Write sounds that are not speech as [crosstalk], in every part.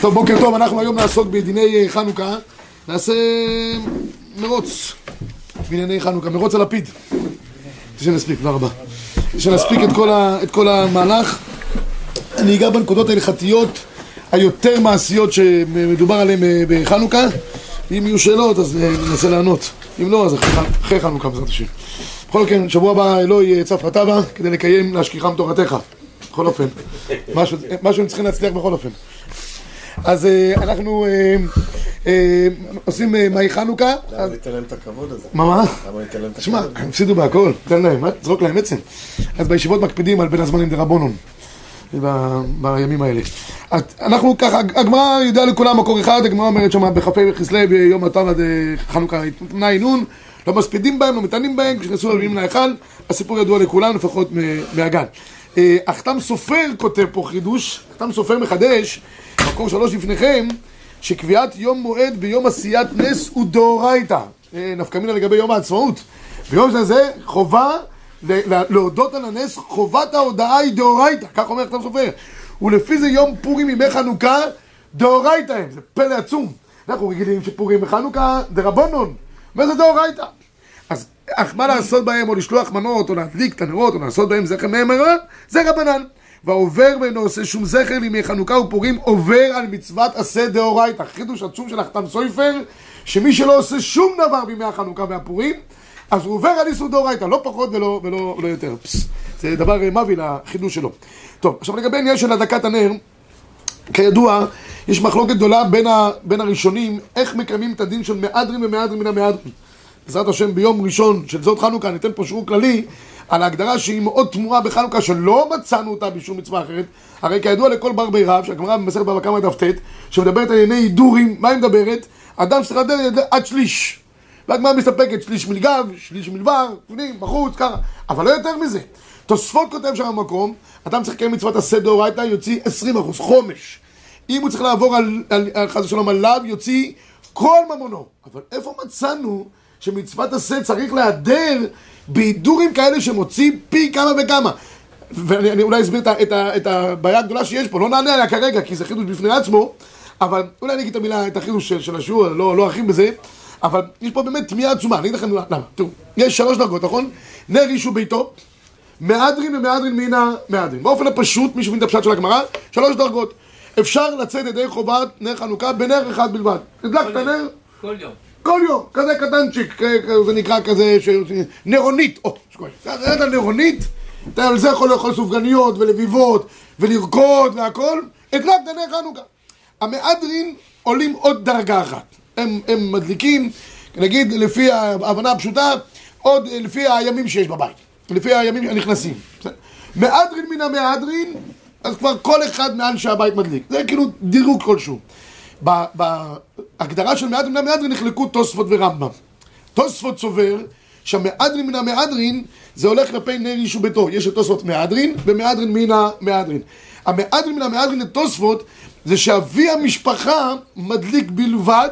טוב, בוקר טוב, אנחנו היום נעסוק בדיני חנוכה. נעשה מרוץ בענייני חנוכה, מרוץ הלפיד. שנספיק, תודה רבה. שנספיק את כל, המהלך. אני אגע בנקודות ההלכתיות היותר מעשיות שמדובר עליהן אה, בחנוכה. אם יהיו שאלות, אז אה, ננסה לענות. אם לא, אז אחרי חנוכה, בעזרת השם. בכל אופן, שבוע הבא אלוהי צף רטבה כדי לקיים להשכיחם תורתך. בכל אופן. משהו, הם צריכים להצליח בכל אופן. אז אה, אנחנו אה, אה, עושים מאי חנוכה. למה ניתן להם את הכבוד הזה? מה, מה? למה ניתן להם את הכבוד? הם הפסידו בהכל, תן להם, זרוק להם עצם. אז בישיבות מקפידים על בין הזמנים דרבנון. בימים האלה. אנחנו ככה, הגמרא יודעה לכולם מקור אחד, הגמרא אומרת שם בכ"ה בכסלו ביום עד חנוכה תמנע עינון, לא מספידים בהם, לא מתענים בהם, כשנכנסו לבינים להיכל, הסיפור ידוע לכולם, לפחות מהגן. אה, החתם סופר כותב פה חידוש, החתם סופר מחדש, מקור שלוש לפניכם, שקביעת יום מועד ביום עשיית נס הוא דאורייתא. אה, נפקא מינה לגבי יום העצמאות. ביום הזה חובה להודות על הנס, חובת ההודעה היא דאורייתא, כך אומר החתם סופר. ולפי זה יום פורים ימי חנוכה, דאורייתא הם, זה פלא עצום. אנחנו רגילים שפורים וחנוכה דרבנון, זה דאורייתא? אך מה לעשות בהם, או לשלוח מנות, או להדליק את הנרות, או לעשות בהם זכר מהמרה, זה רבנן. והעובר ואינו עושה שום זכר לימי חנוכה ופורים, עובר על מצוות עשה דאורייתא. חידוש עצום של החתם סופר, שמי שלא עושה שום דבר בימי החנוכה והפורים, אז הוא עובר על איסור דאורייתא, לא פחות ולא, ולא, ולא יותר. פס, זה דבר מווי לחידוש שלו. טוב, עכשיו לגבי עניין של הדלקת הנר, כידוע, יש מחלוקת גדולה בין, ה, בין הראשונים, איך מקיימים את הדין של מהדרין ומהדרין מן המהדרין. בעזרת השם ביום ראשון של זאת חנוכה ניתן פה שיעור כללי על ההגדרה שהיא מאוד תמוהה בחנוכה שלא מצאנו אותה בשום מצווה אחרת. הרי כידוע לכל בר בי רב שהגמרא במסכת בבא קמא דף ט' שמדברת על ענייני הידורים מה היא מדברת? אדם שצריך לדבר עד שליש. והגמרא מסתפקת שליש מלגב, שליש מלבר, פנים, בחוץ, ככה. אבל לא יותר מזה. תוספות כותב שם במקום אדם צריך לקיים מצוות עשה דאורייתא יוציא 20% חומש. אם הוא צריך לעבור על, על, על חס ושלום עליו יוציא כל ממונו. אבל איפה מצאנו שמצוות עשה צריך להדר בהידורים כאלה שמוציא פי כמה וכמה. ואני אני אולי אסביר את, את, את הבעיה הגדולה שיש פה, לא נענה עליה כרגע כי זה חידוש בפני עצמו, אבל אולי אני אגיד את המילה, את החידוש של, של השיעור, לא, לא ארחיב בזה, אבל יש פה באמת תמיהה עצומה, אני אגיד לכם למה. תראו, יש שלוש דרגות, נכון? נר אישו ביתו, מהדרין ומהדרין מן המהדרין. באופן הפשוט, מי שמבין את הפשט של הגמרא, שלוש דרגות. אפשר לצאת ידי חובת נר חנוכה בנר אחד בלבד. הדלקת נר כל יום. כל יום, כזה קטנצ'יק, זה נקרא כזה, ש... נרונית, או, שקוראים, יודע, נרונית, אתה על זה יכול לאכול סופגניות ולביבות ולרקוד והכל, הדלקת נר חנוכה. המהדרין עולים עוד דרגה אחת, הם, הם מדליקים, נגיד לפי ההבנה הפשוטה, עוד לפי הימים שיש בבית, לפי הימים הנכנסים. מהדרין מן המהדרין, אז כבר כל אחד מאנשי הבית מדליק, זה כאילו דירוג כלשהו. ב- בהגדרה של מהדרין מן המהדרין נחלקו תוספות ורמב"ם. תוספות סובר שהמהדרין מן המהדרין זה הולך כלפי נר אישו ביתו. יש את תוספות מהדרין ומהדרין מן המהדרין. המהדרין מן המהדרין לתוספות זה שאבי המשפחה מדליק בלבד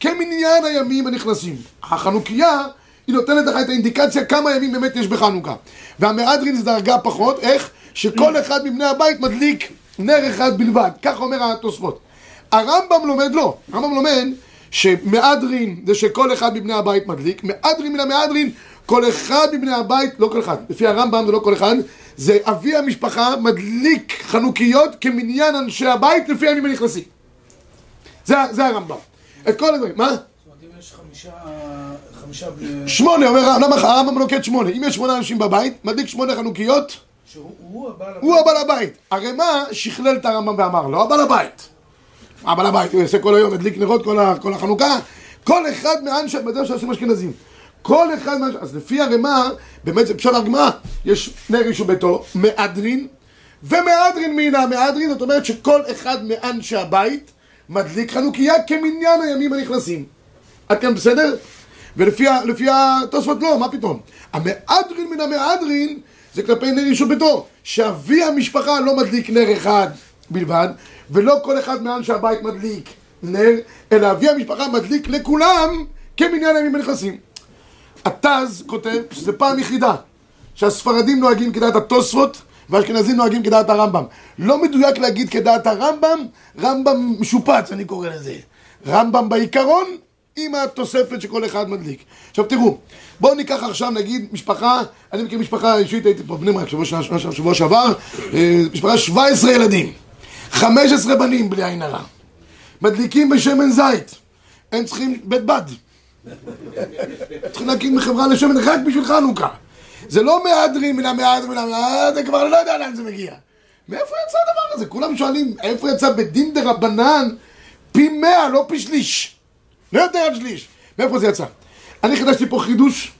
כמניין הימים הנכנסים. החנוכיה היא נותנת לך את האינדיקציה כמה ימים באמת יש בחנוכה. והמהדרין זה דרגה פחות, איך? שכל אחד מבני הבית מדליק נר אחד בלבד. כך אומר התוספות. הרמב"ם לומד לא, הרמב"ם לומד שמהדרין זה שכל אחד מבני הבית מדליק, מהדרין מן המהדרין כל אחד מבני הבית, לא כל אחד, לפי הרמב"ם זה לא כל אחד, זה אבי המשפחה מדליק חנוכיות כמניין אנשי הבית לפי הימים הנכנסים. זה, זה הרמב"ם. את כל הדברים, מה? שמונה, אומר הרמב"ם, הרמב"ם נוקט שמונה. אם יש שמונה אנשים בבית, מדליק שמונה חנוכיות, שהוא הוא הבעל הבית. הרי מה שכלל את הרמב"ם ואמר? לא הבעל הבית. הבעל הבית, הוא יעשה כל היום, מדליק נרות כל, החנוכה. כל אחד מאנשי, בזה שעושים אשכנזים. כל אחד מאנשי, אז לפי הרמ"א, באמת זה פשוט הגמרא, יש נר אישו ביתו, מהדרין, ומהדרין מן המהדרין, זאת אומרת שכל אחד מאנשי הבית מדליק חנוכיה כמניין הימים הנכנסים. עד כאן בסדר? ולפי התוספות לא, מה פתאום? המהדרין מן המהדרין זה כלפי נר אישו ביתו, שאבי המשפחה לא מדליק נר אחד בלבד, ולא כל אחד מאנשי הבית מדליק נר, אלא אבי המשפחה מדליק לכולם כמניין הימים הנכנסים. הטז כותב שזה פעם יחידה שהספרדים נוהגים כדעת התוספות והאשכנזים נוהגים כדעת הרמב"ם. לא מדויק להגיד כדעת הרמב"ם, רמב"ם משופץ, אני קורא לזה. רמב"ם בעיקרון, עם התוספת שכל אחד מדליק. עכשיו תראו, בואו ניקח עכשיו נגיד משפחה, אני מכיר משפחה אישית, הייתי פה בני ברק שבוע, שבוע שעבר, אה, משפחה 17 ילדים, 15 בנים בלי עין הרע, מדליקים בשמן זית, הם צריכים בית בד, צריכים להקים חברה לשמן רק בשביל חנוכה. זה לא מהדרין מן המהדרין מן המהדרין, כבר לא יודע לאן זה מגיע. מאיפה יצא הדבר הזה? כולם שואלים, איפה יצא בדין דה רבנן פי מאה, לא פי שליש? לא יותר עד שליש. מאיפה זה יצא? אני חידשתי פה חידוש,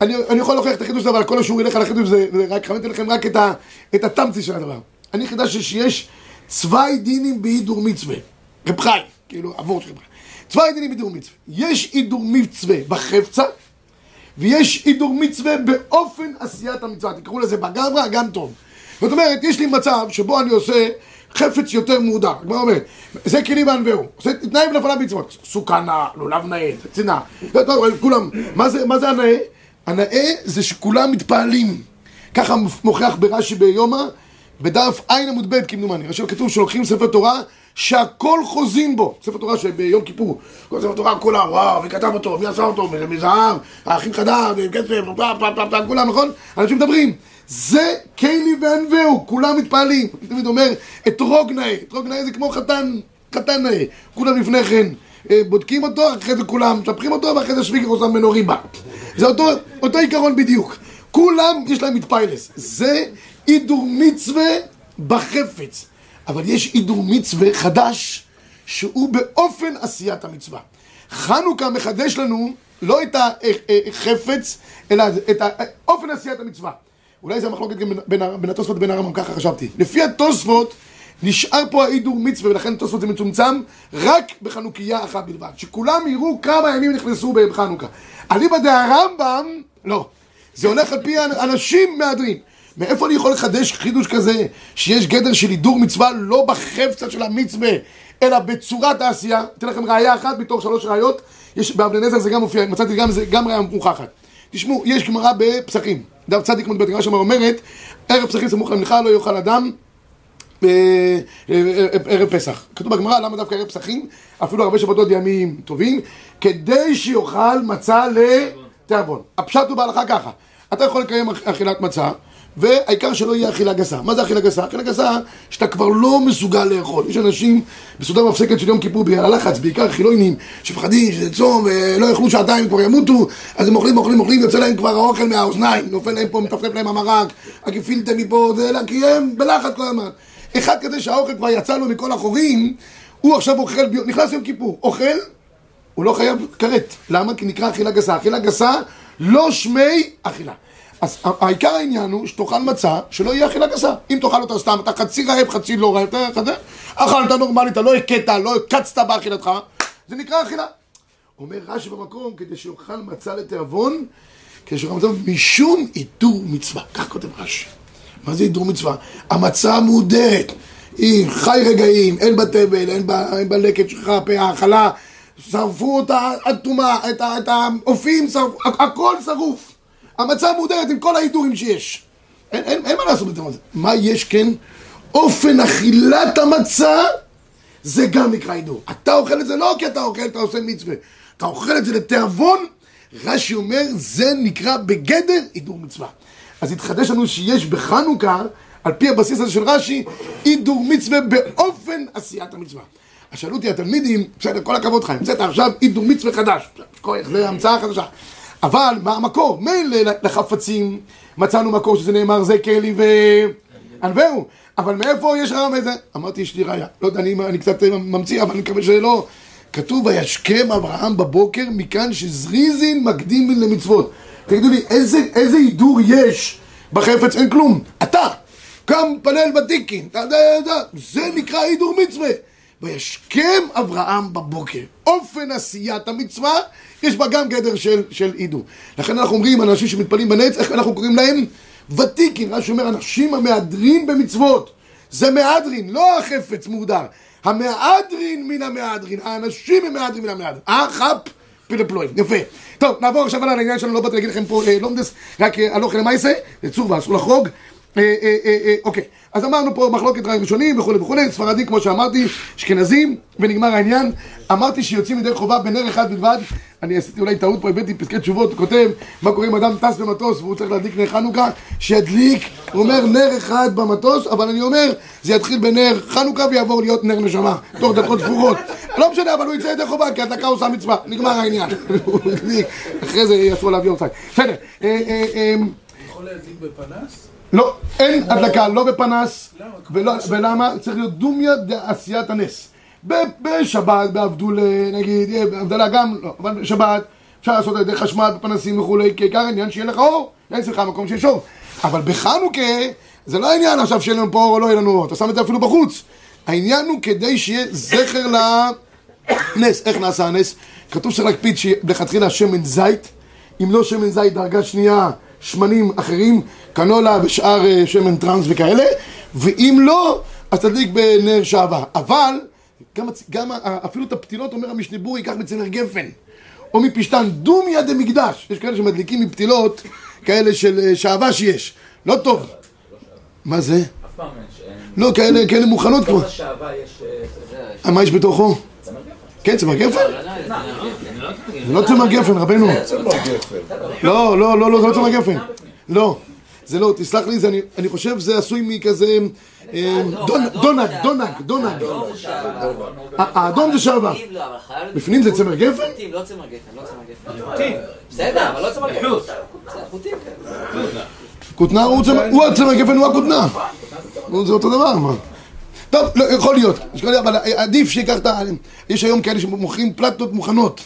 אני, אני יכול להוכיח את החידוש הזה, אבל כל השיעור ילך על החידוש, זה, זה רק, חמדתי לכם רק את, ה, את התמצי של הדבר. אני חידשתי שיש צווי דינים בהידור מצווה. רב חי, כאילו, עבור של רב חי. צווי דינים בהידור מצווה. יש הידור מצווה בחפצה, ויש הידור מצווה באופן עשיית המצווה. תקראו לזה בגברא, גם טוב. זאת אומרת, יש לי מצב שבו אני עושה חפץ יותר מהודר. הגמרא אומרת, זה כלי בענווהו, עושה תנאים לפניו מצוות. סוכנה, לולב נאה, צינה. כולם, מה זה הנאה? הנאה זה שכולם מתפעלים. ככה מוכיח ברש"י ביומא, בדף ע' עמוד ב' כמדומני. רש"י כתוב שלוקחים ספר תורה שהכל חוזים בו. ספר תורה שביום כיפור, כל ספר תורה כולם, וואו, מי כתב אותו, מי עשה אותו, מזהב, האחים חדש, כסף, כולם, נכון? אנשים מדברים. זה קיילי וענווהו, כולם מתפעלים. אני תמיד אומר, אתרוג נאה. אתרוג נאה זה כמו חתן, חתן נאה. כולם לפני כן אה, בודקים אותו, אחרי זה כולם משפחים אותו, ואחרי זה שוויקר עושה ממנו ריבה. זה אותו, אותו עיקרון בדיוק. כולם יש להם מתפיילס. זה הידור מצווה בחפץ. אבל יש הידור מצווה חדש, שהוא באופן עשיית המצווה. חנוכה מחדש לנו לא את החפץ, אלא את אופן עשיית המצווה. אולי זה המחלוקת גם בין, בין התוספות לבין הרמב"ם, ככה חשבתי. לפי התוספות, נשאר פה ההידור מצווה, ולכן תוספות זה מצומצם רק בחנוכיה אחת בלבד. שכולם יראו כמה ימים נכנסו בחנוכה. אליבא דהרמב"ם, לא. זה הולך על פי אנשים מהדרין. מאיפה אני יכול לחדש חידוש כזה, שיש גדר של הידור מצווה לא בחפצה של המצווה, אלא בצורת העשייה? אתן לכם ראייה אחת מתוך שלוש ראיות, יש באבני נזר זה גם מופיע, מצאתי גם, גם ראייה מוכחת. תשמעו, יש גמרא בפסחים, דף צדיק מ"ב גמרא שם אומרת, ערב פסחים סמוך למנחה לא יאכל אדם ערב פסח. כתוב בגמרא, למה דווקא ערב פסחים? אפילו הרבה שבתות ימים טובים, כדי שיאכל מצה לתיאבון. הפשט הוא בהלכה ככה, אתה יכול לקיים אכילת מצה, והעיקר שלא יהיה אכילה גסה. מה זה אכילה גסה? אכילה גסה שאתה כבר לא מסוגל לאכול. יש אנשים בסעודה מפסקת של יום כיפור בגלל הלחץ, בעיקר חילונים, שפחדים שזה צום ולא יאכלו שעתיים, כבר ימותו, אז הם אוכלים, אוכלים, אוכלים, יוצא להם כבר האוכל מהאוזניים, נופל להם פה, מטפטף להם המרק, הגפילטה מפה, זה, אלא כי הם בלחץ כל הזמן. אחד כזה שהאוכל כבר יצא לו מכל החורים, הוא עכשיו אוכל, נכנס יום כיפור, אוכל, הוא לא חייב כרת. למה? כי נקרא אכילה גסה. אכילה גסה, לא שמי אכילה. אז העיקר העניין הוא שתאכל מצה, שלא יהיה אכילה גסה. אם תאכל אותה סתם, אתה חצי רעב, חצי לא רעב, אתה חדה, אכלת נורמלית, אתה לא הכית, לא הקצת באכילתך, זה נקרא אכילה. אומר רש"י במקום, כדי שיאכל מצה לתיאבון, כדי שיאכל מצה משום עיטור מצווה. כך כותב רש"י. מה זה עיטור מצווה? המצה מודרת. היא חי רגעים, אין בה תבל, אין בה לקט, שכחה, פה, האכלה, שרפו אותה עד טומאה, את האופים שרפו, הכל שרוף. המצה מודרת עם כל ההידורים שיש. אין, אין, אין מה לעשות בדבר הזה. מה יש כן? אופן אכילת המצה זה גם נקרא הידור. אתה אוכל את זה לא כי אתה אוכל, אתה עושה מצווה. אתה אוכל את זה לתיאבון, רש"י אומר, זה נקרא בגדר הידור מצווה. אז התחדש לנו שיש בחנוכה, על פי הבסיס הזה של רש"י, הידור מצווה באופן עשיית המצווה. אז שאלו אותי התלמידים, בסדר, כל הכבוד לך, המצאת עכשיו הידור מצווה חדש. זה המצאה חדשה. אבל מה המקור? מילא לחפצים מצאנו מקור שזה נאמר זה כלי וענווהו אבל מאיפה יש רעם איזה? אמרתי יש לי ראיה לא יודע, אני, אני קצת ממציא אבל אני מקווה שלא. כתוב וישכם אברהם בבוקר מכאן שזריזין מקדים למצוות. תגידו לי איזה, איזה הידור יש בחפץ? אין כלום. אתה קם פנל בתיקין זה נקרא הידור מצווה וישכם אברהם בבוקר. אופן עשיית המצווה, יש בה גם גדר של, של עידו. לכן אנחנו אומרים, אנשים שמתפללים בנץ, איך אנחנו קוראים להם? ותיקין. רש"י אומר, אנשים המהדרין במצוות. זה מהדרין, לא החפץ מוגדר. המהדרין מן המהדרין. האנשים הם מהדרין מן המהדרין. אה, חפ פילפלואים. יפה. טוב, נעבור עכשיו על העניין שלנו, לא באתי להגיד לכם פה אה, לומדס, רק אה, הלוך למעשה, לצור ואסור לחרוג. אה, אה, אה, אוקיי, אז אמרנו פה מחלוקת ראשונים וכולי וכולי, ספרדים כמו שאמרתי, אשכנזים, ונגמר העניין. אמרתי שיוצאים ידי חובה בנר אחד בלבד. אני עשיתי אולי טעות פה, הבאתי פסקי תשובות, כותב מה קורה אם אדם טס במטוס והוא צריך להדליק נר חנוכה, שידליק, הוא אומר נר אחד במטוס, אבל אני אומר, זה יתחיל בנר חנוכה ויעבור להיות נר נשמה, תוך דקות ספורות. לא משנה, אבל הוא יצא ידי חובה, כי הדקה עושה מצווה, נגמר העניין. [laughs] אחרי זה עליו יום צייד. בסדר, אה, יכול להדליק בפנס? לא, אין הדלקה, לא בפנס, ולמה? צריך להיות דומיה דעשיית הנס. בשבת, באבדול, נגיד, אה, בהבדלה גם, לא, אבל בשבת, אפשר לעשות על ידי חשמל, בפנסים וכולי, כי העיקר העניין שיהיה לך אור, אין אצלך מקום שיש אור. אבל בחנוכה, זה לא העניין עכשיו שיהיה לנו פה אור או לא יהיה לנו אור, אתה שם את זה אפילו בחוץ. העניין הוא כדי שיהיה זכר לנס. איך נעשה הנס? כתוב שצריך להקפיד שלכתחילה שמן זית, אם לא שמן זית דרגה שנייה, שמנים אחרים, קנולה ושאר אה, שמן טראנס וכאלה, ואם לא, אז תדליק בנר שעווה. אבל, גם, גם אפילו את הפתילות, אומר המשנה ברור, ייקח מצמר גפן, או מפשתן, דומיה דמקדש. יש כאלה שמדליקים מפתילות, כאלה של אה, שעווה שיש. לא טוב. מה זה? אף פעם אין. לא, כאלה, כאלה מוכנות כבר. אה, אה, מה יש בתוכו? כן, צמר גפן? לא, זה לא צמר גפן, רבנו. לא, לא, לא, לא, זה לא צמר גפן. לא. זה לא, תסלח לי, זה, אני, אני חושב שזה עשוי מכזה... אה, דונג, דונג, דונג, דונג. האדום זה שעווה. ה- האדום זה שעווה. בפנים לא, זה צמר גפן? לא צמר גפן, לא צמר גפן. בסדר, אבל לא צמר גפן. כאלה. כותנה הוא צמר, הצמר גפן, הוא הכותנה. זה אותו דבר, מה? טוב, לא, יכול להיות, אבל עדיף שיקח את ה... יש היום כאלה שמוכרים פלטות מוכנות.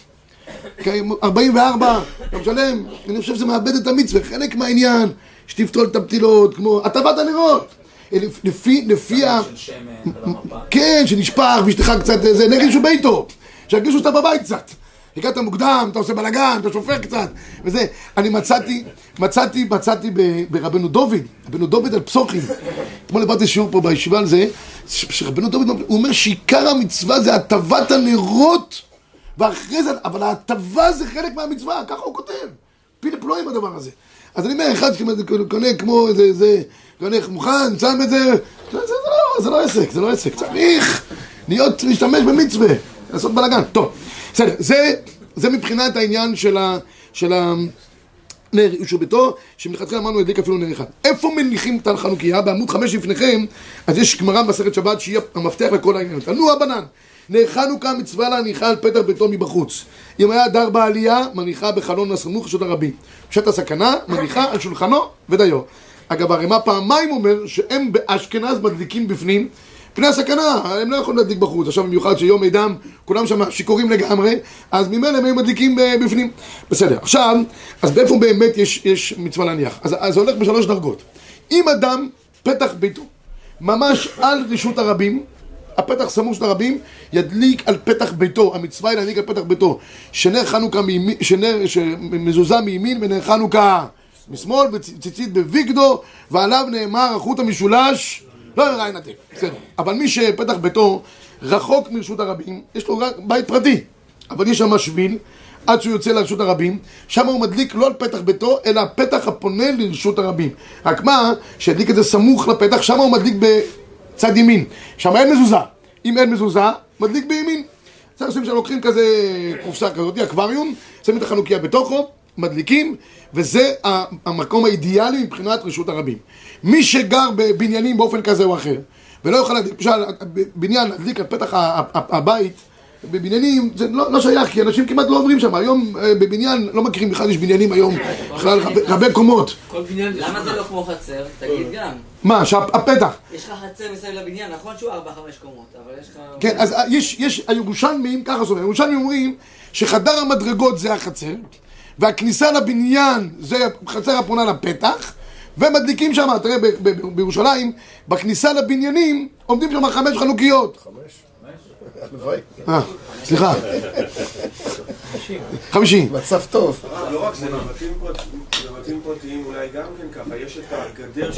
כאלה, 44, אתה משלם, אני חושב שזה מאבד את המצווה, חלק מהעניין, שתפתול את הפתילות, כמו הטבת הנרות. לפי, לפי ה... כן, שנשפך ואשתך קצת איזה, נרגישו ביתו, שירגישו שאתה בבית קצת. הגעת מוקדם, אתה עושה בלאגן, אתה שופך קצת, וזה. אני מצאתי, מצאתי, מצאתי ברבנו דוד, רבנו דוד על פסוחים. אתמול העברתי שיעור פה בישיבה על זה, שרבנו דוד, הוא אומר שעיקר המצווה זה הטבת הנרות, ואחרי זה, אבל ההטבה זה חלק מהמצווה, ככה הוא כותב. פילי פלואים הדבר הזה. אז אני אומר, אחד שקונה כמו איזה, זה, קונה מוכן, שם את זה, זה, לא, זה לא עסק, זה לא עסק. צריך להיות, להשתמש במצווה, לעשות בלאגן. טוב, בסדר, זה, זה מבחינת העניין של ה... של ה נר אישו ביתו, שמלכתחילה אמרנו הדליק אפילו נר אחד. איפה מניחים את החנוכיה? בעמוד חמש לפניכם, אז יש גמרא במסכת שבת שהיא המפתח לכל העניין. תנו הבנן, נר חנוכה מצווה להניחה על פתח ביתו מבחוץ. אם היה דר בעלייה, מניחה בחלון הסמוך רשות הרבים. בשעת הסכנה, מניחה על שולחנו ודיו. אגב, הרמ"א פעמיים אומר שהם באשכנז מדליקים בפנים. פני הסכנה, הם לא יכולים להדליק בחוץ. עכשיו במיוחד שיום אדם, כולם שם שיכורים לגמרי, אז ממילא הם היו מדליקים בפנים. בסדר, עכשיו, אז באיפה באמת יש, יש מצווה להניח? אז זה הולך בשלוש דרגות. אם אדם, פתח ביתו, ממש על רשות הרבים, הפתח סמוך של הרבים, ידליק על פתח ביתו, המצווה היא להדליק על פתח ביתו, שנר חנוכה מימין, שנר, שמזוזה מימין ונר חנוכה משמאל, וציצית בוויגדו, ועליו נאמר החוט המשולש, לא יראה עין עתק, בסדר. אבל מי שפתח ביתו רחוק מרשות הרבים, יש לו רק בית פרטי, אבל יש שם שביל, עד שהוא יוצא לרשות הרבים, שם הוא מדליק לא על פתח ביתו, אלא הפתח הפונה לרשות הרבים. רק מה, שידליק את זה סמוך לפתח, שם הוא מדליק בצד ימין. שם אין מזוזה. אם אין מזוזה, מדליק בימין. זה עושים שלוקחים כזה קופסה כזאת, אקווריום, שמים את החנוכיה בתוכו, מדליקים, וזה המקום האידיאלי מבחינת רשות הרבים. מי שגר בבניינים באופן כזה או אחר, ולא יוכל למשל, בניין להדליק על פתח הבית, בבניינים זה לא, לא שייך, כי אנשים כמעט לא עוברים שם. היום אה, בבניין, לא מכירים בכלל, יש בניינים היום, בכלל רבי- קומות. למה זה לא כמו חצר? תגיד גם. מה, שהפתח. יש לך חצר מסביב לבניין, נכון שהוא 4-5 קומות, אבל יש לך... כן, אז אה, יש, יש, הירושלמים, ככה זאת אומרת, הירושלמים אומרים שחדר המדרגות זה החצר, והכניסה לבניין זה חצר הפונה לפתח, ומדליקים שם, תראה, בירושלים, בכניסה לבניינים עומדים שם חמש חנוכיות. הלוואי. אה, סליחה. חמישי. מצב טוב. לא רק זה, בבתים פרט- בבתים פרטיים אולי גם כן ככה, יש את הגדר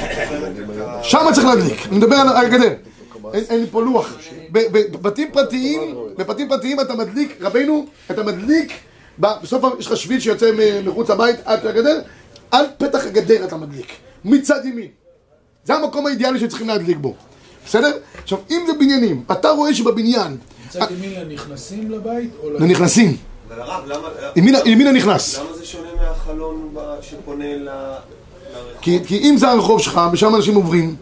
ה... שם צריך להדליק, אני מדבר על על הגדר. אין לי פה לוח. בבתים פרטיים, בבתים פרטיים אתה מדליק, רבנו, אתה מדליק, ב- בסוף יש לך שביל שיוצא מחוץ לבית עד לגדר, על פתח הגדר אתה מדליק, מצד ימין. זה המקום האידיאלי שצריכים להדליק בו. בסדר? עכשיו, אם זה בניינים, אתה רואה שבבניין, מצד ימין לנכנסים לבית או ל... לנכנסים, אבל הרב, למה... ימין הנכנס. למה זה שונה מהחלון שפונה ל... לרחוב? כי, כי אם זה הרחוב שלך, ושם אנשים עוברים,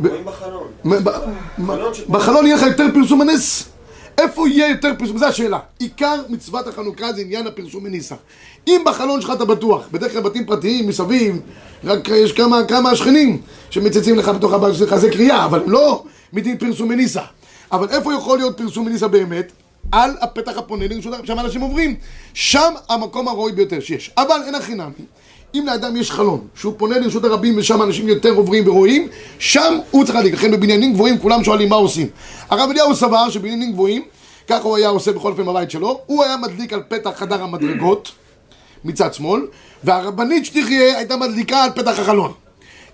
רואים בחלון. בחלון יהיה לך יותר פרסום הנס? איפה יהיה יותר פרסום? זו השאלה. עיקר מצוות החנוכה זה עניין הפרסום מניסה. אם בחלון שלך אתה בטוח, בדרך כלל בתים פרטיים מסביב, רק יש כמה, כמה שכנים שמצצים לך בתוך הבית שלך, זה קריאה, אבל לא מדין פרסום מניסה. אבל איפה יכול להיות פרסום מניסה באמת? על הפתח הפונה לרשות שם אנשים עוברים. שם המקום הראוי ביותר שיש. אבל אין הכי נמי. אם לאדם יש חלון, שהוא פונה לרשות הרבים ושם אנשים יותר עוברים ורואים, שם הוא צריך להדליק. לכן בבניינים גבוהים כולם שואלים מה עושים. הרב אליהו סבר שבבניינים גבוהים, ככה הוא היה עושה בכל אופן בבית שלו, הוא היה מדליק על פתח חדר המדרגות מצד שמאל, והרבנית שתחיה הייתה מדליקה על פתח החלון.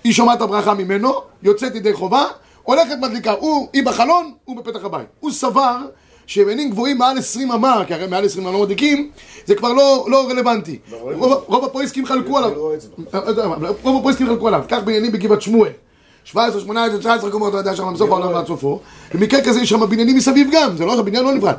היא שומעת הברכה ממנו, יוצאת ידי חובה, הולכת מדליקה. הוא, היא בחלון, הוא בפתח הבית. הוא סבר שבניינים גבוהים מעל 20 אמה, כי הרי מעל 20 אמה לא מדליקים, זה כבר לא, לא רלוונטי. רוב, רוב הפרויסקים חלקו עליו. רוב הפרויסקים חלקו עליו. כך בעניינים בגבעת שמואל. 17, 18, 19 קומות, אתה יודע, שם בסוף העולם ועד סופו. במקרה כזה יש שם בניינים מסביב גם, זה לא שהבניין לא נפרד.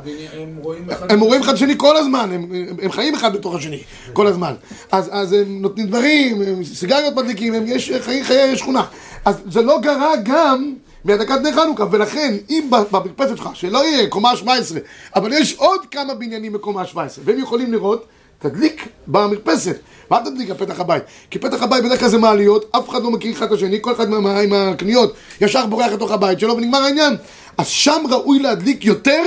הם רואים אחד... שני כל הזמן, הם, חיים אחד בתוך השני כל הזמן. אז, הם נותנים דברים, סיגריות מדליקים, יש חיי, שכונה. אז זה לא גרע גם מהדקת נר חנוכה, ולכן אם ב- במרפסת שלך, שלא יהיה קומה 17, אבל יש עוד כמה בניינים בקומה 17, והם יכולים לראות, תדליק במרפסת, ואל תדליק על פתח הבית. כי פתח הבית בדרך כלל זה מעליות, אף אחד לא מכיר אחד את השני, כל אחד מה- עם הקניות ישר בורח לתוך הבית שלו ונגמר העניין. אז שם ראוי להדליק יותר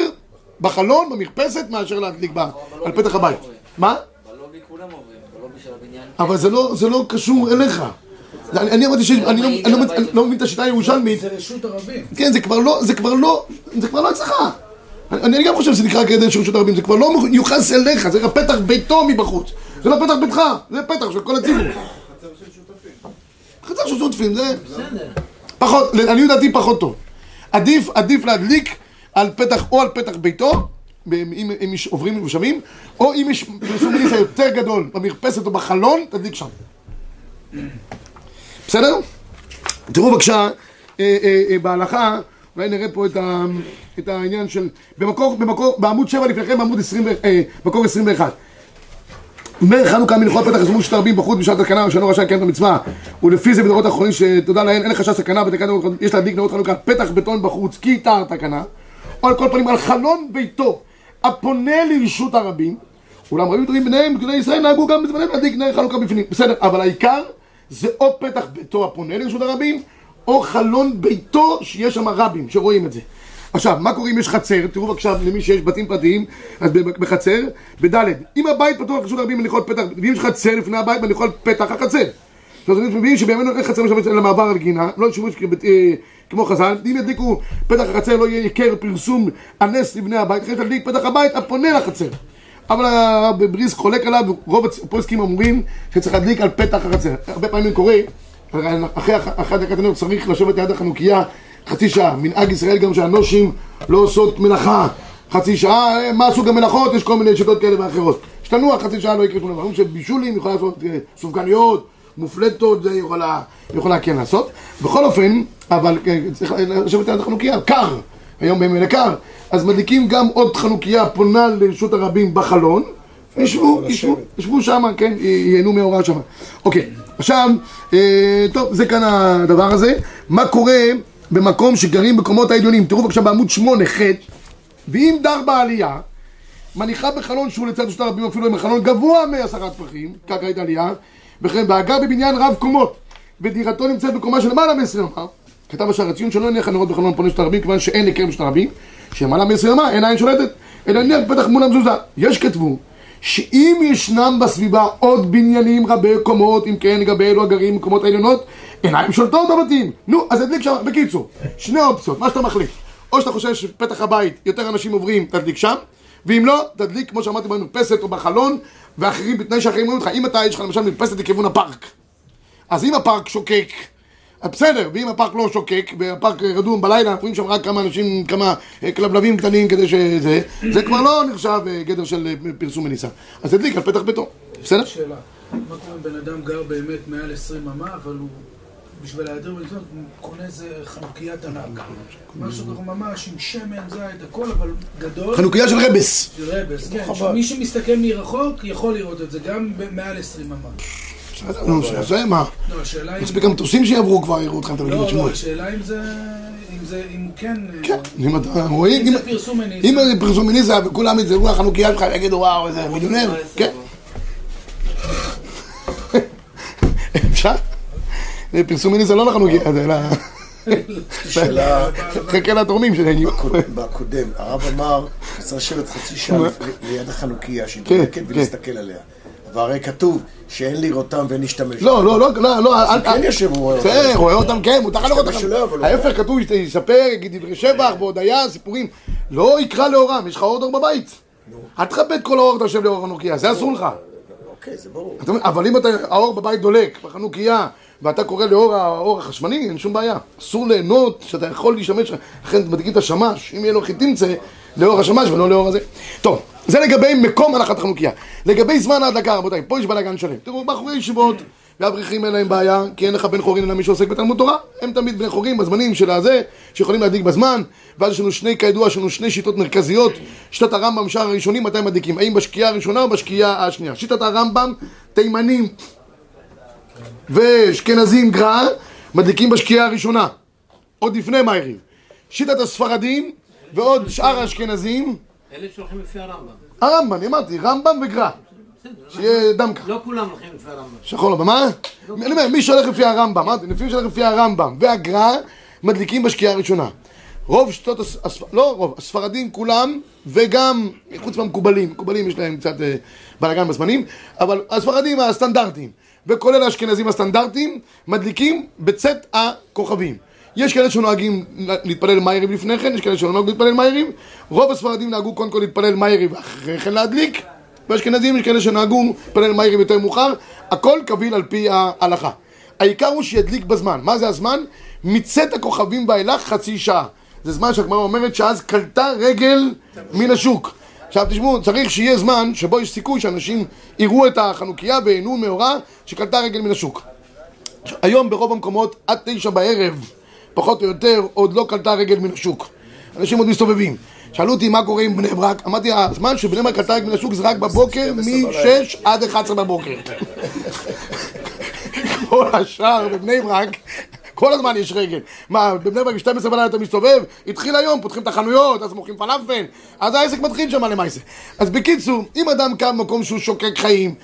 בחלון, במרפסת, מאשר להדליק ב- על פתח הבית. מה? בלובי כולם עוברים, בלובי של הבניין. אבל זה לא, זה לא קשור אליך. אני אני אמרתי שאני לא- לא- לא לא מבין את השיטה הירושלמית. זה רשות הרבים. כן, זה כבר לא, זה כבר לא, זה כבר לא אצלך. אני, אני גם חושב שזה נקרא כעדן של רשות הרבים, זה כבר לא מיוחס אליך, זה פתח ביתו מבחוץ. זה לא פתח ביתך, זה פתח של כל הציבור. חצר של שותפים, זה... פחות, לעניות דעתי פחות טוב. עדיף, עדיף להדליק על פתח, או על פתח ביתו, אם, אם יש עוברים ושמים, או אם יש פרסום מליסה יותר גדול במרפסת או בחלון, תדליק שם. בסדר? תראו בבקשה, אה, אה, אה, בהלכה, אולי נראה פה את, ה, את העניין של, במקור, במקור, בעמוד 7 לפניכם, בעמוד 20, אה, מקור 21. אומר חנוכה מלכות פתח זמון שת הרבים בחוץ בשעת התקנה ושאינו רשאי לקיים את המצווה. ולפי זה בדורות האחרונים שתודה לאל אין חשש סכנה יש להדליק נאות חנוכה פתח בטון בחוץ כי טהר תקנה. או על כל פנים על חלון ביתו הפונה לרשות הרבים. אולם רבים גדולים ביניהם גדולי ישראל נהגו גם בזמנם להדליק נר חנוכה בפנים. בסדר אבל העיקר זה או פתח ביתו הפונה לרשות הרבים או חלון ביתו שיש שם רבים שרואים את זה עכשיו, מה קורה אם יש חצר? תראו בבקשה למי שיש בתים פרטיים, אז בחצר, בדלת, אם הבית פתוח לרשות הרבים אני יכול פתח, ואם יש חצר לפני הבית אני יכול פתח החצר. זאת אומרת, מבינים שבימינו אין חצר משמש אלא מעבר על גינה, לא שימוש אה, כמו חז"ל, אם ידליקו פתח החצר לא יהיה עיקר פרסום הנס לבני הבית, אחרי שתדליק פתח הבית הפונה לחצר. אבל הרב חולק עליו, רוב הפוסקים אומרים שצריך להדליק על פתח החצר. הרבה פעמים קורה, אחרי אחת הקטנות צריך לשבת ליד החנוכיה חצי שעה. מנהג ישראל גם שהנושים לא עושות מלאכה חצי שעה, אה, מה סוג המלאכות? יש כל מיני שיטות כאלה ואחרות. שתנוח חצי שעה לא יקרה שום דבר. אומרים שבישולים יכולה לעשות אה, סופגניות, מופלטות, זה יכולה, יכולה כן לעשות. בכל אופן, אבל אה, צריך לשבת ליד החנוכיה, קר. היום בימים קר. אז מדליקים גם עוד חנוכיה פונה לרשות הרבים בחלון. ישבו, ישבו, ישבו שם, כן, ייהנו מההוראה שם. אוקיי, עכשיו, אה, טוב, זה כאן הדבר הזה. מה קורה במקום שגרים בקומות העליונים? תראו בבקשה בעמוד 8, ח' ואם דר בעלייה, מניחה בחלון שהוא לצד רשות הרבים אפילו עם חלון גבוה מעשרה טפחים, קרקעית עלייה, וכן והגר בבניין רב קומות, ודירתו נמצאת בקומה של למעלה מ-20 אמה, כתב השער הציון שלא הניח הנרות בחלון פונה של הרבים, כיוון שאין היכר בשת הרבים, שלמעלה מ-20 אמה אין עין שולטת, אלא הניח פתח מול המזוזה. יש כתבו שאם ישנם בסביבה עוד בניינים רבי קומות, אם כן לגבי אלו הגרים בקומות העליונות, עיניים שולטות בבתים. נו, אז תדליק שם, בקיצור, שני אופציות, מה שאתה מחליט. או שאתה חושב שפתח הבית יותר אנשים עוברים, תדליק שם, ואם לא, תדליק, כמו שאמרתי, במרפסת או בחלון, ואחרים, בתנאי שאחרים רואים אותך. אם אתה, יש לך למשל מרפסת לכיוון הפארק, אז אם הפארק שוקק, בסדר, ואם הפארק לא שוקק, והפארק רדום בלילה, אנחנו רואים שם רק כמה אנשים, כמה אה, כלבלבים קטנים כדי שזה, זה כבר לא נחשב אה, גדר של אה, פרסום מניסה. אז תדליק על פתח ביתו, בסדר? שאלה, מה קורה אם בן אדם גר באמת מעל 20 אמה, אבל הוא בשביל ההיעדר מצוות, הוא קונה איזה חנוכיית ענק. משהו ככה ממש עם שמן, זית, הכל, אבל גדול. חנוכיה של רבס. רבס, כן. חבל. מי שמסתכל מרחוק יכול לראות את זה, גם מעל 20 ממש. בסדר, נו, זה מה? לא, השאלה אם... מספיק המטוסים שיעברו כבר יראו אתכם תמיד לא, לא, בשמואל. השאלה אם זה... אם זה... אם כן... אה, כן, אם אתה רואים, אם זה פרסום מניסה. אם זה פרסום מניסה וכולם יצאו החנוכיה שלך ויגידו וואו איזה מיליונר, כן. [laughs] אפשר? זה פרסום מניסה לא לחנוכיה, זה ל... שאלה חכה לתורמים שהגיעו. בקודם, הרב אמר, צריך לשבת חצי שעה ליד החנוכיה, שהיא כן, כן. ולהסתכל עליה. והרי כתוב שאין לראותם ואין להשתמש. לא, לא, לא, לא, לא, אל- כן יושב, הוא רואה אותם. בסדר, רואה אותם, כן, מותר לראות אותם. ההפך כתוב, יספר, יגיד דברי שבח והודיה, סיפורים. לא יקרא לאורם, יש לך אור דור בבית. אל תכבד כל האור, אתה יושב לאור החנוכיה, זה אסור לך. אוקיי, זה ברור. אבל אם האור בבית דולק, בחנוכיה, ואתה קורא לאור האור החשמלי, אין שום בעיה. אסור ליהנות שאתה יכול להשתמש, לכן מדליקים את השמש, אם יהיה לו חיטים צא, לאור השמש ולא לאור הזה. טוב, זה לגבי מקום הנחת החנוכיה. לגבי זמן ההדלקה, רבותיי, פה יש בלאגן שלם. תראו, בחורי ישיבות ואברכים אין להם בעיה, כי אין לך בן חורין אלא מי שעוסק בתלמוד תורה. הם תמיד בני חורין בזמנים של הזה, שיכולים להדליק בזמן, ואז יש לנו שני, כידוע, יש לנו שני שיטות מרכזיות. שיטת הרמב"ם, שער הראשונים, מתי מדליקים? האם בשקיעה הראשונה או בשקיעה השנייה? שיטת הרמב"ם, תימנים ואשכנזים גרר, מדליקים בשקיעה הראשונה, עוד לפני מאירים. שיטת הספרדים ועוד שאר האשכנזים, אלה שהולכים לפי הרמב"ם. הרמב"ם, אני אמרתי, רמב"ם וגרא, שיהיה דמקה. לא כולם הולכים לפי הרמב"ם. שחור לבן, מה? אני אומר, מי שהולך לפי הרמב"ם, אמרתי, לפי מי שהולך לפי הרמב"ם והגר"א, מדליקים בשקיעה הראשונה. רוב שיטות. לא רוב, הספרדים כולם, וגם, חוץ מהמקובלים, מקובלים יש להם קצת אה, בלאגן בזמנים, אבל הספרדים הסטנדרטיים, וכולל האשכנזים הסטנדרטיים, מדליקים בצאת הכוכבים. יש כאלה שנוהגים להתפלל מאירים לפני כן, יש כאלה שלא נוהגים להתפלל מאירים. רוב הספרדים נהגו קודם כל להתפלל מאירים ואחרי כן להדליק. באשכנזים יש כאלה שנהגו להתפלל מאירים יותר מאוחר. הכל קביל על פי ההלכה. העיקר הוא שידליק בזמן. מה זה הזמן? מצאת הכוכבים ואילך חצי שעה. זה זמן שהגמרא אומרת שאז קלטה רגל מן השוק. עכשיו תשמעו, צריך שיהיה זמן שבו יש סיכוי שאנשים יראו את החנוכיה וייהנו מאורע שקלטה רגל מן השוק. היום ברוב המקומות עד תשע בערב, פחות או יותר, עוד לא קלטה רגל מן השוק. אנשים עוד מסתובבים. שאלו אותי מה קורה עם בני ברק, אמרתי, הזמן שבני ברק קלטה רגל מן השוק זה רק בבוקר, מ-6 עד 11 בבוקר. [laughs] כל השאר בבני ברק, כל הזמן יש רגל. מה, בבני ברק ב-12 בלילה אתה מסתובב? התחיל היום, פותחים את החנויות, אז מוכרים פלאפל, אז העסק מתחיל שם למעשה. אז בקיצור, אם אדם קם במקום שהוא שוקק חיים,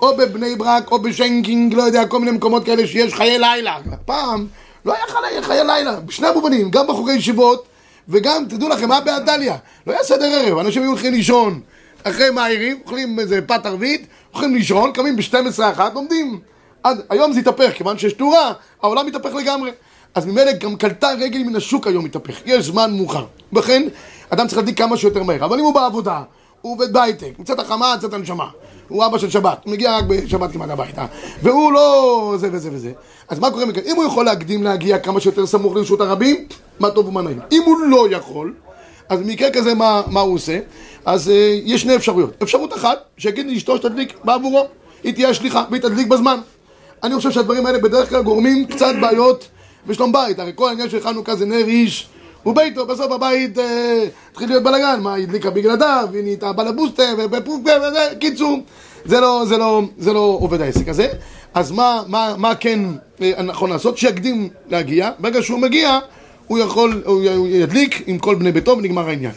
או בבני ברק, או בשנקינג, לא יודע, כל מיני מקומות כאלה שיש חיי לילה. פעם לא היה חיי, חיי לילה, בשני המובנים, גם בחורי ישיבות, וגם, תדעו לכם, מה באדליה? לא היה סדר ערב, אנשים היו הולכים לישון אחרי מעירים, אוכלים איזה פת ערבית, הולכים לישון, קמים ב-12 אחת, לומדים. עד, היום זה התהפך, כיוון שיש תאורה, העולם מתהפך לגמרי. אז ממילא גם קלטה רגל מן השוק היום מתהפך, יש זמן מאוחר. לכן, אדם צריך להדליק כמה שיותר מהר. אבל אם הוא בעבודה, הוא עובד בהייטק, מצאת החמה, מצאת הנשמה. הוא אבא של שבת, הוא מגיע רק בשבת כמעט הביתה. והוא לא זה וזה וזה. אז מה קורה מכאן? אם הוא יכול להקדים להגיע כמה שיותר סמוך לרשות הרבים, מה טוב ומה נעים. אם הוא לא יכול, אז במקרה כזה מה, מה הוא עושה? אז uh, יש שני אפשרויות. אפשרות אחת, שיגיד לאשתו שתדליק בעבורו, היא תהיה השליחה והיא תדליק בזמן. אני חושב שהדברים האלה בדרך כלל גורמים קצת בעיות בשלום בית. הרי כל העניין של חנוכה זה נר איש וביתו, בסוף הבית אה, התחיל להיות בלאגן, מה, היא הדליקה בגלדיו, היא נהייתה בלבוסטה, וזה, קיצור, זה לא, זה לא, זה לא עובד העסק הזה. אז מה, מה, מה כן אה, נכון לעשות? שיקדים להגיע, ברגע שהוא מגיע, הוא יכול, הוא ידליק עם כל בני ביתו ונגמר העניין.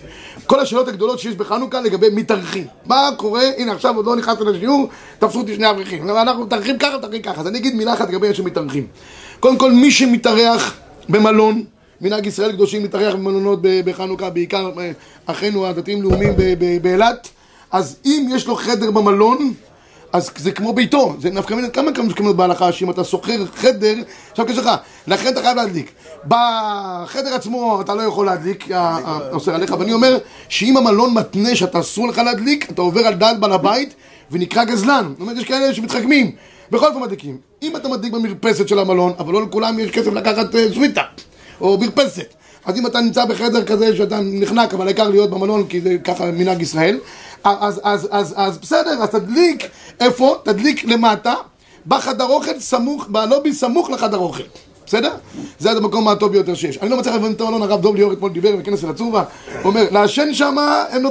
כל השאלות הגדולות שיש בחנוכה לגבי מתארחים. מה קורה, הנה עכשיו עוד לא נכנסנו לשיעור, תפסו אותי שני אברכים. אנחנו מתארחים ככה, מתארחים ככה. אז אני אגיד מילה אחת לגבי איך שמתארחים. קודם כל, מי שמתארח במלון, מנהג ישראל קדושים להתארח במלונות בחנוכה, בעיקר אה, אחינו הדתיים-לאומיים באילת, אז אם יש לו חדר במלון, אז זה כמו ביתו, זה נפקא מינה, כמה כמה כמות בהלכה שאם אתה שוכר חדר, עכשיו כשלך, לכן אתה חייב להדליק. בחדר עצמו אתה לא יכול להדליק, ה- ה- אוסר עליך, ואני אומר שאם המלון מתנה שאתה אסור לך להדליק, אתה עובר על דעת בעל הבית ונקרא גזלן. זאת אומרת, יש כאלה שמתחכמים, בכל אופן מדליקים. אם אתה מדליק במרפסת של המלון, אבל לא לכולם יש כסף לקחת אה, סוויטה, או מרפסת. אז אם אתה נמצא בחדר כזה שאתה נחנק, אבל העיקר להיות במלון, כי זה ככה מנהג ישראל, אז, אז, אז, אז בסדר, אז תדליק, איפה? תדליק למטה, בחדר אוכל סמוך, בלובי סמוך לחדר אוכל. בסדר? זה המקום הטוב ביותר שיש. אני לא מצליח להבין את אלון הרב דוב ליאור אתמול דיבר בכנס אל הצורבה, הוא אומר, לעשן שמה הם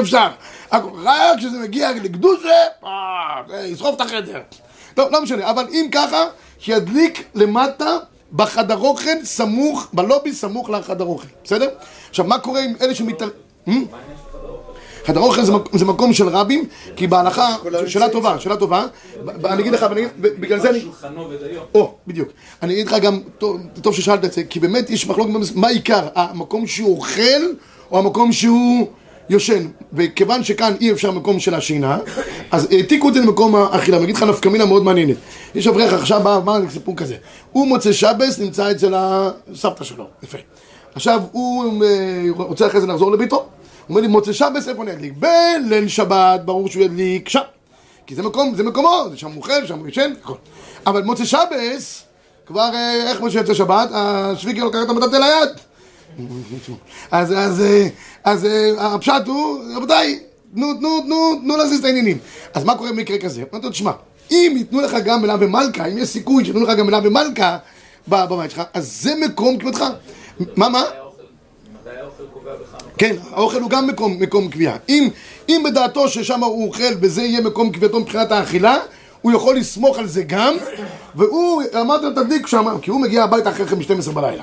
אפשר. רק כשזה מגיע לקדושה, אה, ישרוף את החדר. טוב, לא משנה, אבל אם ככה, שידליק למטה בחדר אוכל סמוך, בלובי סמוך לחדר אוכל, בסדר? עכשיו, מה קורה עם אלה שמתער... חדר אוכל זה, מק- זה מקום של רבים, כי בהלכה, שאלה טובה, שאלה טובה, ב- אני אגיד לך, בגלל זה אני... או, בדיוק. אני אגיד לך גם, טוב, ששאלת את זה, כי באמת יש מחלוקת מה העיקר, המקום שהוא אוכל או המקום שהוא יושן. וכיוון שכאן אי אפשר מקום של השינה, אז העתיקו את זה למקום האכילה. אני אגיד לך נפקא מינה מאוד מעניינת. יש אברך עכשיו בא, בא סיפור כזה. הוא מוצא שבס, נמצא אצל הסבתא שלו. יפה. עכשיו, הוא אה, רוצה אחרי זה לחזור לביתו. אומר לי, מוצא שבס, איפה אני אדליק? בליל שבת, ברור שהוא ידליק שם. כי זה מקום, זה מקומו, זה שם הוא אוכל, שם הוא ישן, הכל. אבל מוצא שבס, כבר, אה, איך משה יוצא שבת? השוויקר לוקח את המטאטא ליד. אז, אז, אה, אז אה, הפשט הוא, רבותיי, תנו, תנו, תנו, תנו להזיז את העניינים. אז מה קורה במקרה כזה? אמרתי לו, תשמע, אם ייתנו לך גם מלה ומלכה, אם יש סיכוי שייתנו לך גם מלה ומלכה בבית שלך, אז זה מקום כבודך. מה, מה? מתי האוכל קובע בחנוכה? כן, האוכל הוא גם מקום, מקום קביעה. אם, אם בדעתו ששם הוא אוכל וזה יהיה מקום קביעתו מבחינת האכילה, הוא יכול לסמוך על זה גם, והוא, אמרתי לו תדליק שם, כי הוא מגיע הביתה אחרי כן ב-12 בלילה.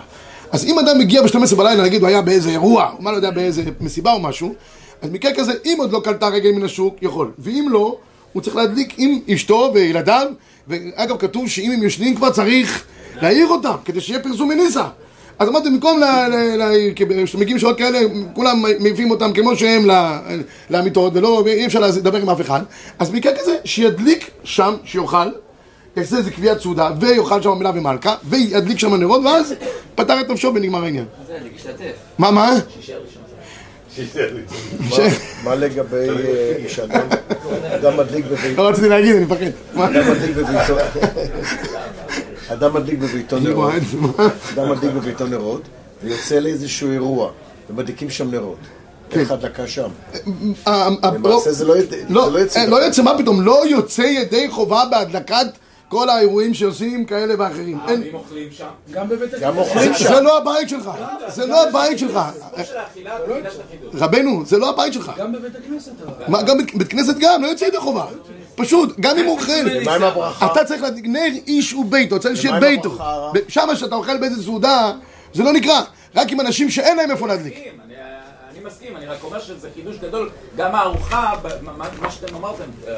אז אם אדם מגיע ב-12 בלילה, נגיד הוא היה באיזה אירוע, או מה לא יודע, באיזה מסיבה או משהו, אז מקרה כזה, אם עוד לא קלטה רגל מן השוק, יכול. ואם לא, הוא צריך להדליק עם אשתו וילדיו, ואגב, כתוב שאם הם ישנים כבר צריך להעיר אותם, כדי שיהיה פרסום מניסה. אז אמרתי, במקום כשמגיעים שעות כאלה, כולם מעיפים אותם כמו שהם ל- למיטות, ולא, אי אפשר לדבר עם אף אחד, אז במקרה כזה, שידליק שם, שיאכל, יעשה איזה קביעת סעודה, ויאכל שם מילה ומלכה, וידליק שם נרות, ואז פתר את נפשו ונגמר העניין. זה, להשתתף. מה, מה? [laughs] מה- מה לגבי אה, שאדם [laughs] אדם מדליק בביתו, לא רציתי להגיד, אני מפחד. מה? אדם מדליק בביתו, [laughs] אדם מדליק בביתו נרות? אדם מדליק בביתו נרות, ויוצא לאיזשהו אירוע, ומדליקים שם נרות. איך הדלקה שם? למעשה זה לא לא, לא יוצא. אה, לא יוצא, מה פתאום? לא יוצא ידי חובה בהדלקת כל האירועים שעושים כאלה ואחרים. אין- ואם אוכלים שם? גם בבית גם הכנסת. אוכלים זה- שם. זה לא הבית שלך, זה לא הבית שלך. החידוש. רבנו, זה לא הבית שלך. גם בבית הכנסת. גם בית- בית כנסת גם, לא יוצא ידי חובה. פשוט, גם אם הוא אוכל. ומה עם הברכה? אתה צריך נר איש וביתו, צריך שיהיה ביתו. שם שאתה אוכל באיזה סעודה, זה לא נקרא. רק עם אנשים שאין להם איפה להדליק. אני- מסכים, אני רק אומר שזה חידוש גדול. גם הארוחה, מה- שאתם אמרתם, אה,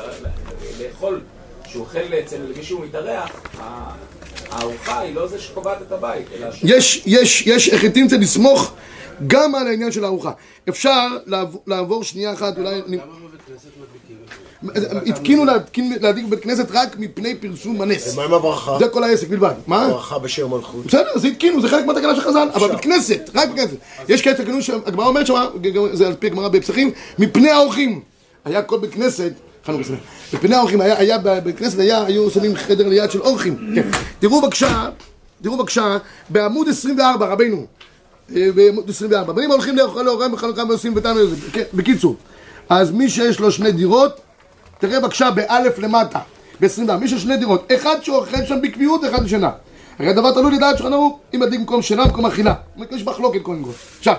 לאכול, שהוא אוכל אצל מישהו מתארח, הארוחה היא לא זה שקובעת את הבית, אלא ש... יש, יש, יש, איך תמצא לסמוך גם על העניין של הארוחה. אפשר לעבור, לעבור שנייה אחת, אולי... אני- התקינו להדליק בבית כנסת רק מפני פרסום הנס. ומה עם הברכה? זה כל העסק בלבד. מה? ברכה בשם מלכות. בסדר, זה התקינו, זה חלק מהתקנה של חז"ל, אבל בית כנסת, רק בית כנסת. יש כאלה תקנות שהגמרא אומרת שם, זה על פי הגמרא בפסחים, מפני האורחים. היה כל בית כנסת, חנוכה שמח, מפני האורחים, היה, בבית כנסת, היו שמים חדר ליד של אורחים. כן. תראו בבקשה, תראו בבקשה, בעמוד 24, רבנו, אה, בעמוד 24, בנים הולכים לאורחים בחנוכה ועושים ביתם, כן, בקיצור, אז מי שיש לו שני דירות, תראה בבקשה באלף למטה, ב-24, מי שיש שני דירות, אחד שאוכל שם בקביעות ואחד בשינה. הרי הדבר תלוי לדעת שולחן ערוך, אם מדליק במקום שינה במקום אכילה. יש מחלוקת קודם כל. עכשיו,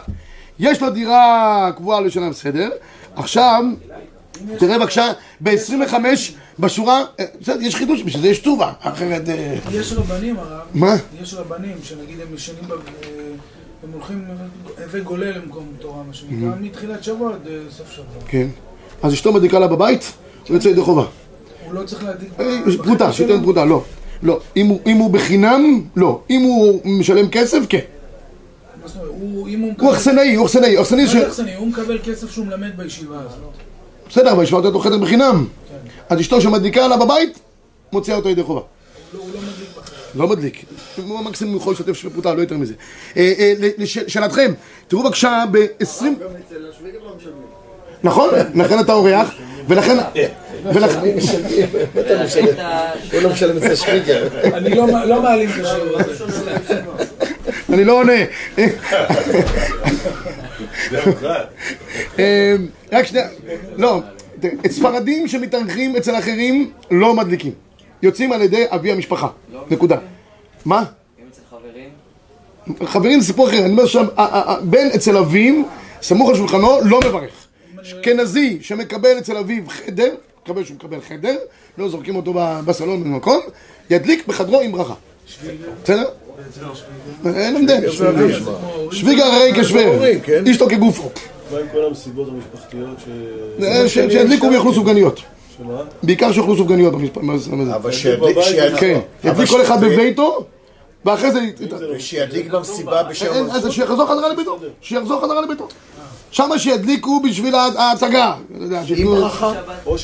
יש לו דירה קבועה לשנה בסדר, עכשיו, תראה בבקשה, ב-25 בשורה, אה, בסדר, יש חידוש, בשביל זה יש טובה, אחרת... אה, יש רבנים, הרב. מה? יש רבנים שנגיד הם ישנים, אה, הם הולכים הווה גולל למקום תורה, מה שנקרא, מתחילת שבוע עד סוף שבוע. כן. אז אשתו מדליקה לה בבית, יוצא ידי חובה. הוא לא צריך להדליק... אה, פרוטה? שייתן פרוטה, לא. לא. אם הוא- אם הוא בחינם, לא. אם הוא משלם כסף, כן. מה זאת אומרת? הוא- אם הוא הוא. אכסנאי, הוא אכסנאי, אכסנאי ש... אכסנאי? הוא מקבל כסף שהוא מלמד בישיבה הזאת. בסדר, אבל ישמע אותו חדר בחינם. אז אשתו שמדליקה לה בבית, מוציאה אותו ידי חובה. לא, הוא לא מדליק בחדר. לא מדליק. הוא מקסימום יכול לשתף שתי פרוטה, לא יותר מזה. אה, אה, לש- לשאלתכם, תראו בבקשה ב-20... גם אצל השוויגר לא. נכון, לכן אתה אורח, ולכן... ולכן... ולהשאיר את ה... הוא לא משלם אצל השוויגר. אני לא לא מעלים את השיעור הזה. אני לא עונה. אה, רק שנייה, לא, את ספרדים שמתארחים אצל אחרים לא מדליקים. יוצאים על ידי אבי המשפחה, נקודה. מה? חברים, זה סיפור אחר, אני אומר שם, בן אצל אביו, סמוך על שולחנו, לא מברך. אשכנזי שמקבל אצל אביו חדר, מקבל שהוא מקבל חדר, לא זורקים אותו בסלון במקום, ידליק בחדרו עם ברכה. בסדר? אין הבדל. שוויגר הרי אומרים, כן? אישתו כגופו. מה עם כל המסיבות המשפחתיות ש... אה, שידליקו ויאכלו סופגניות. שמה? בעיקר שיאכלו סופגניות במשפ- בזה. אבל שידליק, שידליק, כן, ידליק כל אחד בביתו, ואחרי זה... ושידליק במסיבה בשם אז. שיחזור חזרה לביתו, שיחזור חזרה לביתו. שמה שידליקו בשביל ההצגה. עם ברכה.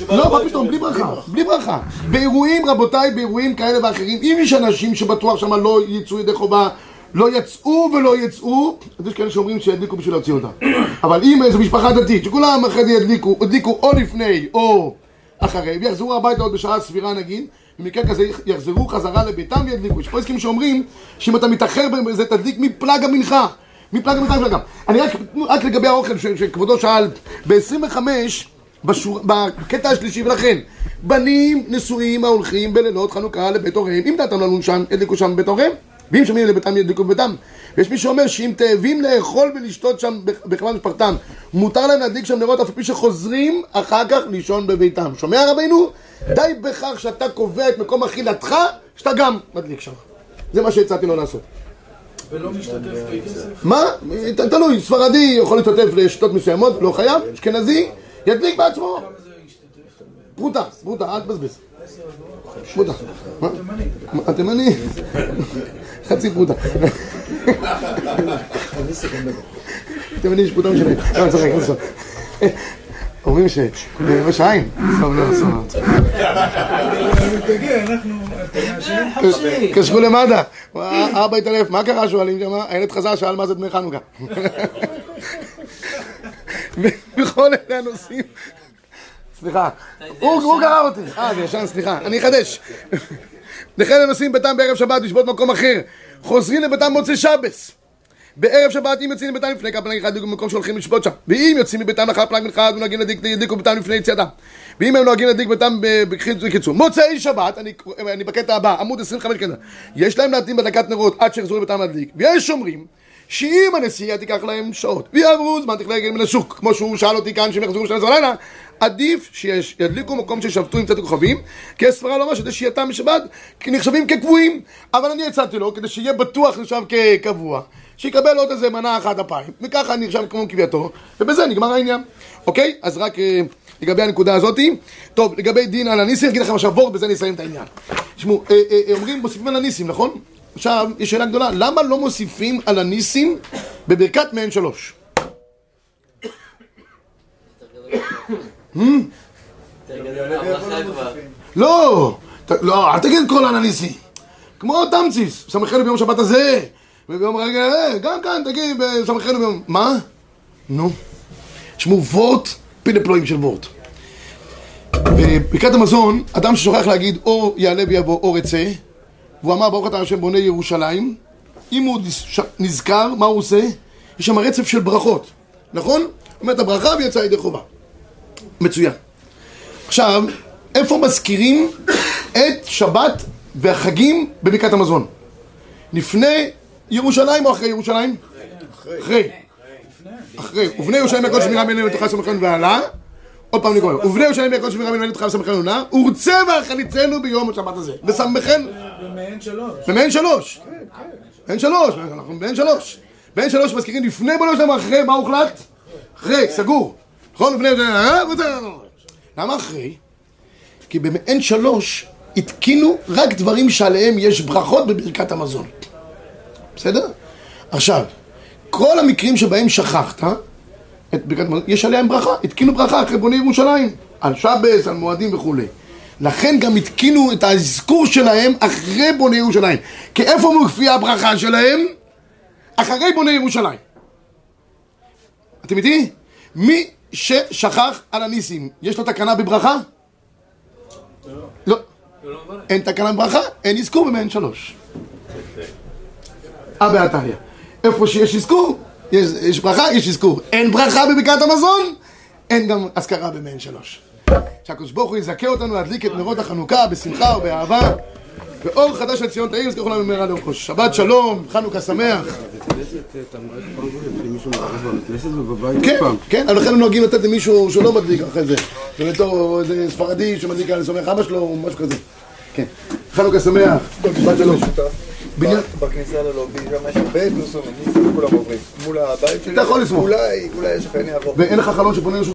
לא, מה פתאום. בלי ברכה, בלי ברכה. באירועים, רבותיי, באירועים כאלה ואחרים, אם יש אנשים שבטוח שמה לא יצאו ידי חובה, לא יצאו ולא יצאו, אז יש כאלה שאומרים שידליקו בשביל להוציא אותם. אבל אם איזו משפחה דתית, שכולם אחרי זה ידליקו, ידליקו או לפני או אחרי, ויחזרו הביתה עוד בשעה סבירה נגיד, במקרה כזה יחזרו חזרה לביתם וידליקו. יש פה הסכמים שאומרים שאם אתה מתאחר בזה, תדליק מפלג המנחה. מפלג המנחה שלך גם. אני רק, רק לגבי האוכל ש- שכבודו שאל, ב-25 בשור... בקטע השלישי, ולכן, בנים נשואים ההולכים בלילות חנוכה לבית הוריהם, אם דעתם לנו שם, ידליקו שם בבית הוריהם, ואם שומעים לביתם, ידליקו בביתם. ויש מי שאומר שאם תאבים לאכול ולשתות שם בכלל משפחתם, מותר להם להדליק שם נרות, אף על פי שחוזרים אחר כך לישון בביתם. שומע רבינו? די בכך שאתה קובע את מקום אכילתך, שאתה גם מדליק שם. זה מה שהצעתי לו לעשות. ולא משתתף בכסף. מה? תלוי, ספרדי יכול להשתתף לשתות מסוימות, לא חייב, אשכנזי, ידליק בעצמו. פרוטה, פרוטה, אל תבזבז. פרוטה. מה? תימני. מה, התימני? חצי פרוטה. תימני יש פרוטה משלהם. לא, אני צוחק, אני צוחק. אומרים שבראש העין, סוף לא מעשן? קשרו למד"א, אבא התעלף, מה קרה שואלים שם? הילד חזר, שאל מה זה דמי חנוכה. בכל אלה הנושאים. סליחה, הוא גרר אותי. אה, זה ישן, סליחה, אני אחדש. לכן הנוסעים ביתם בערב שבת לשבות מקום אחר. חוזרים לביתם מוצאי שבס. בערב שבת אם יוצאים מביתם לפני קפלן אחד במקום שהולכים לשבות שם. ואם יוצאים מביתם לאחר פלג מנחה ונוהגים להדליק ידליקו ביתם לפני יציאתם. ואם הם נוהגים להדליק ביתם בקיצור- מוצאי שבת אני, אני בקטע הבא עמוד 25 כזה יש להם להטעים בדקת נרות עד שיחזרו לביתם להדליק. ויש אומרים שאם הנסיעה תיקח להם שעות ויעברו זמן תכלה רגל מן השוק. כמו שהוא שאל אותי כאן שהם יחזרו בשעה בלילה עדיף שידליקו מקום ששבתו עם קצת כוכבים כי הסברה לא אומר שזה שהייתם בשבת נחשבים כקבועים. אבל אני הצעתי לו כדי שיהיה בטוח נחשב כקבוע שיקבל עוד איזה מנה אחת אפיים וככה נרשם כמו קביעתו ובזה נגמר העניין אוקיי? אז רק אה, לגבי הנקודה הזאתי טוב, לגבי דין על הניסים, אני אגיד לכם עכשיו וורט, בזה אני אסיים את העניין תשמעו, אה, אה, אה, אומרים מוסיפים על הניסים, נכון? עכשיו, יש שאלה גדולה, למה לא מוסיפים על הניסים בברכת מעין שלוש? [coughs] לא, לא, אל תגיד כל הניסי. כמו תמציס, סמכנו ביום שבת הזה, וביום רגע, אה, גם כאן תגיד, סמכנו ביום... מה? נו. תשמעו, וורט, פילה פלואים של וורט. בברכת המזון, אדם ששוכח להגיד או יעלה ויבוא או רצה, והוא אמר ברוך אתה השם בונה ירושלים, אם הוא נז- נזכר, מה הוא עושה? יש שם רצף של ברכות, נכון? אומר את הברכה ויצא ידי חובה. מצוין. עכשיו, איפה מזכירים את שבת והחגים בברכת המזון? לפני ירושלים או אחרי ירושלים? אחרי. אחרי. ובני ירושלים מהקודש שמירה בין לתוכה סמכנו ועלה. עוד פעם אני קורא. ובני ירושלים מהקודש שמירה בין לתוכה סמכנו ועלה. ורצה ואכליתנו ביום השבת הזה. וסמכן במעין שלוש. במעין שלוש. מעין שלוש. אנחנו במעין שלוש. מעין שלוש מזכירים לפני בנו שלהם אחרי, מה הוחלט? אחרי, סגור. נכון? לפני זה, אה? למה אחרי? כי במעין שלוש התקינו רק דברים שעליהם יש ברכות בברכת המזון. בסדר? עכשיו, כל המקרים שבהם שכחת את ברכת המזון, יש עליהם ברכה, התקינו ברכה אחרי בוני ירושלים, על שבס, על מועדים וכולי. לכן גם התקינו את האזכור שלהם אחרי בוני ירושלים. כי איפה מופיעה הברכה שלהם? אחרי בוני ירושלים. אתם איתי? מי ששכח על הניסים, יש לו תקנה בברכה? לא. אין תקנה בברכה, אין אזכור במעין שלוש. אה בעתליה. איפה שיש אזכור, יש, יש ברכה, יש אזכור. אין ברכה בברכת המזון, אין גם אזכרה במעין שלוש. שהקדוש ברוך הוא יזכה אותנו להדליק את נרות החנוכה בשמחה ובאהבה. ואור חדש לציון תאיר, יזכרו לנו במהרה לרכוש. שבת שלום, חנוכה שמח. כן, כן, אבל לכן הם נוהגים לתת למישהו שלא מדליק אחרי זה. שבתור איזה ספרדי שמדליק על סומך אבא שלו, או משהו כזה. כן. חנוכה שמח, שבת שלום. בכניסה ללובי, שם יש הרבה פרסומים, כולם עוברים. מול הבית שלי. אולי, אולי יש לך, אני אעבור. ואין לך חלון שפונה לרשות